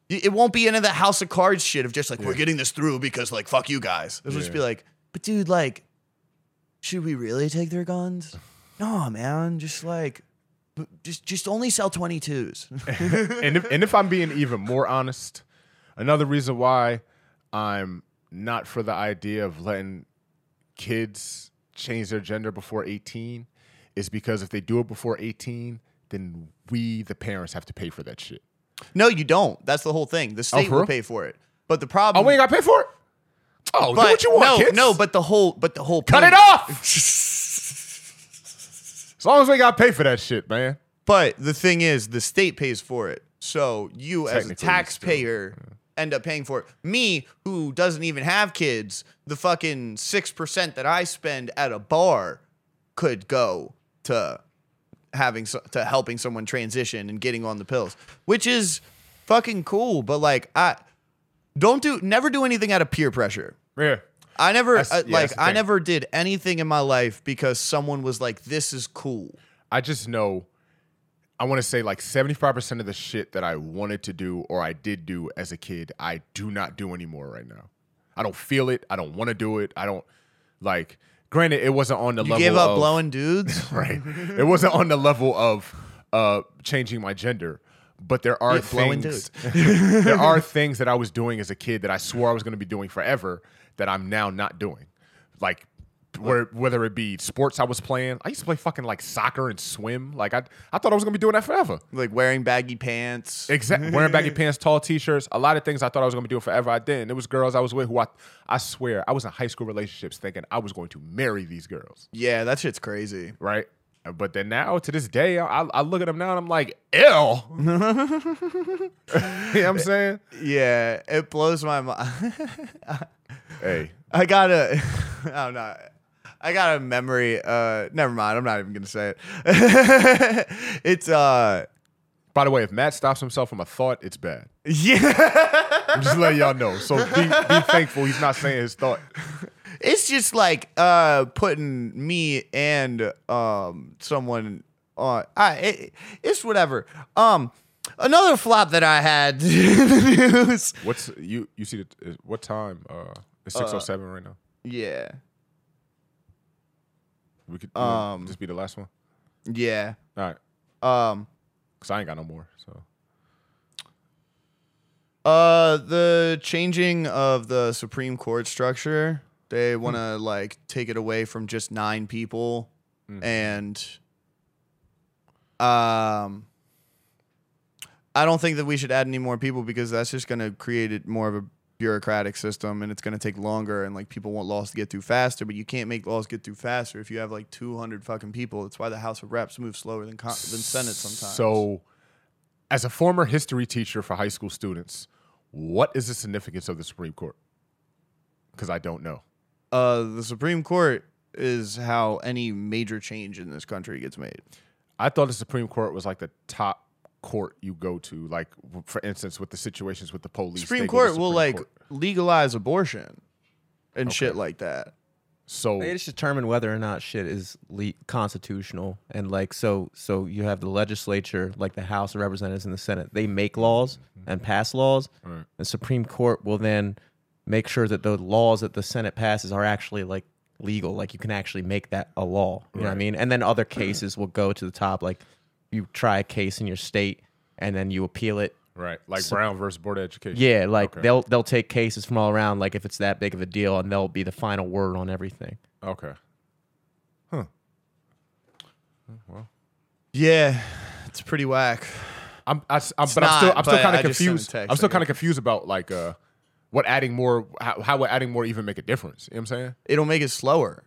it won't be into the house of cards shit of just like we're getting this through because like fuck you guys. It'll just be like, but dude, like, should we really take their guns? No, man. Just like, just just only sell twenty twos. and if and if I'm being even more honest, another reason why I'm not for the idea of letting kids change their gender before 18 is because if they do it before 18, then we the parents have to pay for that shit. No, you don't. That's the whole thing. The oh, state for will real? pay for it. But the problem. Oh, we ain't got to pay for it. Oh, but do what you want, no, kids. no. But the whole, but the whole cut point- it off. as long as we got to pay for that shit, man. But the thing is, the state pays for it. So you, as a Technically, you still- taxpayer, end up paying for it. Me, who doesn't even have kids, the fucking six percent that I spend at a bar could go to having so, to helping someone transition and getting on the pills, which is fucking cool. But like, I don't do never do anything out of peer pressure. Yeah. I never That's- uh, yeah, like I never did anything in my life because someone was like, "This is cool." I just know I want to say like 75% of the shit that I wanted to do or I did do as a kid, I do not do anymore right now. I don't feel it. I don't want to do it. I don't like granted it wasn't on the level of You level gave up of, blowing dudes. right. It wasn't on the level of uh changing my gender. But there are things there are things that I was doing as a kid that I swore I was going to be doing forever that I'm now not doing. Like where, whether it be sports I was playing, I used to play fucking like soccer and swim. Like I, I thought I was gonna be doing that forever. like wearing baggy pants. Exactly. Wearing baggy pants, tall t-shirts, a lot of things I thought I was gonna be doing forever. I didn't. It was girls I was with who I, I swear, I was in high school relationships thinking I was going to marry these girls, Yeah, that shit's crazy. right? Uh, but then now, to this day, I, I look at them now and I'm like, ew. you know what I'm saying? Yeah, it blows my mind. Hey, I got a, I don't know. I got a memory. Uh, never mind. I'm not even gonna say it. it's uh, by the way, if Matt stops himself from a thought, it's bad. yeah. I'm just letting y'all know. So be, be thankful he's not saying his thought. it's just like uh putting me and um someone on. I it, it's whatever. Um, another flop that I had in the news. What's you? You see the what time? Uh, it's six oh seven right now. Yeah, We could um, just be the last one. yeah. All right, Um, cause I ain't got no more. So Uh, the changing of the Supreme Court structure. They Hmm. want to like take it away from just nine people, Mm-hmm. and um, I don't think that we should add any more people because that's just going to create it more of a bureaucratic system, and it's going to take longer, and like people want laws to get through faster, but you can't make laws get through faster if you have like two hundred fucking people. That's why the House of Reps moves slower than con- than Senate sometimes. So, as a former history teacher for high school students, what is the significance of the Supreme Court? Because I don't know. uh, the Supreme Court is how any major change in this country gets made. I thought the Supreme Court was like the top court you go to. Like, for instance, with the situations with the police. Supreme they go to Court will Supreme like Court. legalize abortion and shit like that. So, They just determine whether or not shit is le- constitutional, and like so, so you have the legislature, like the House of Representatives and the Senate. They make laws and pass laws. Right. The Supreme Court will then make sure that the laws that the Senate passes are actually like legal. Like you can actually make that a law. You know what I mean? And then other cases will go to the top. Like you try a case in your state, and then you appeal it. right, like Brown versus Board of Education. Yeah, like Okay. they'll they'll take cases from all around. Like if it's that big of a deal, and they'll be the final word on everything. Okay. Huh. Well. Yeah, it's pretty whack. I'm, I, am but I'm still, I'm still kind of just sent a confused. text, I'm still kind of confused about like, uh, what adding more, how, how would adding more even make a difference? You know what I'm saying? It'll make it slower.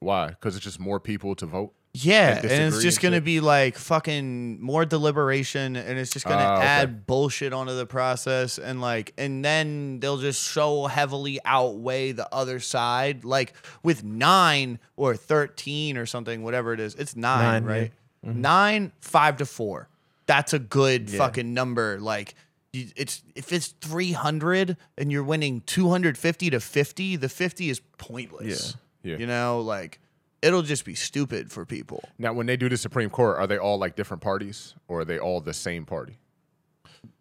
Why? Because it's just more people to vote. Yeah, And and, it's just gonna be like fucking more deliberation, and it's just gonna Ah, okay. add bullshit onto the process, and like, and then they'll just so heavily outweigh the other side. Like with nine or thirteen or something, whatever it is, it's nine, Nine, yeah. right? Nine, five to four. That's a good fucking number. Like. It's if it's 300 and you're winning 250 to 50, the 50 is pointless. Yeah. Yeah. You know, like it'll just be stupid for people. Now, when they do the Supreme Court, are they all like different parties or are they all the same party?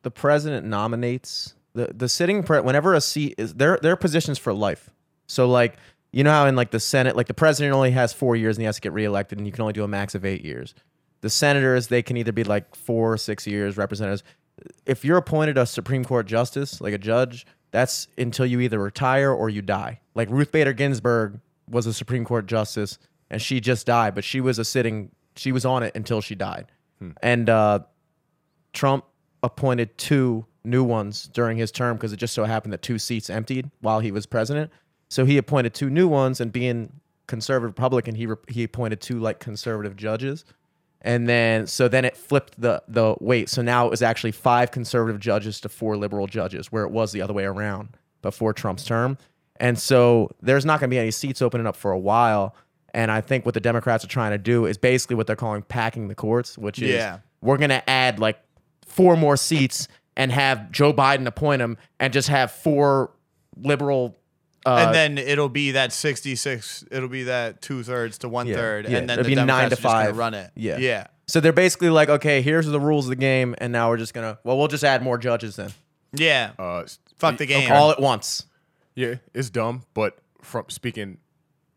the president nominates the the sitting pre- whenever a seat is their their positions for life. So like you know how in like the Senate, like the president only has four years and he has to get reelected, and you can only do a max of eight years. The senators they can either be like four or six years. Representatives, if you're appointed a Supreme Court justice, like a judge, that's until you either retire or you die. Like Ruth Bader Ginsburg was a Supreme Court justice, and she just died, but she was a sitting. She was on it until she died, and uh, Trump appointed two new ones during his term because it just so happened that two seats emptied while he was president. So he appointed two new ones, and being conservative Republican, he re- he appointed two like conservative judges, and then so then it flipped the the weight. So now it was actually five conservative judges to four liberal judges, where it was the other way around before Trump's term. And so there's not going to be any seats opening up for a while. And I think what the Democrats are trying to do is basically what they're calling packing the courts, which is Yeah. we're going to add like four more seats and have Joe Biden appoint them and just have four liberal. Uh, and then it'll be that 66 it'll be that two-thirds to one-third yeah, and then it'll the be nine Democrats to are just gonna five. run it Yeah. yeah so they're basically like, okay, here's the rules of the game, and now we're just gonna, well, we'll just add more judges then, yeah Uh, fuck the game all at once. Yeah, it's dumb, but from speaking,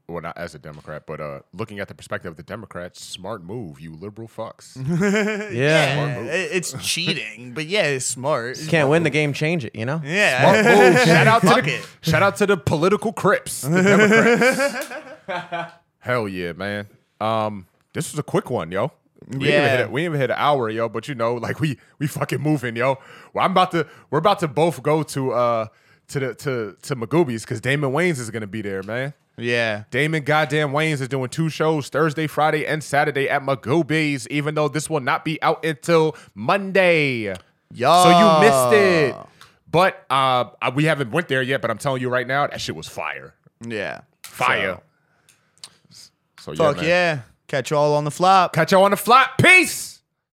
well, not as a Democrat, but uh, looking at the perspective of the Democrats, smart move, you liberal fucks. Yeah, yeah, it's cheating but yeah it's smart You can't win the game, change it, you know. yeah Smart move. Shout out to the, it. shout out to the political crips, the Democrats. Hell yeah, man. Um, this was a quick one, yo. We ain't even hit Yeah. it. We ain't even hit an hour, yo. But you know, like we we fucking moving, yo. Well, I'm about to. We're about to both go to uh to the to to Magooby's because Damon Wayans is gonna be there, man. Yeah Damon goddamn Wayans is doing two shows Thursday, Friday, and Saturday at Magooby's, even though this will not be out until Monday. Yo. So you missed it. But uh we haven't went there yet, but I'm telling you right now, that shit was fire. yeah Fire. So, fuck man. yeah catch you all on the flop Catch y'all on the flop. Peace.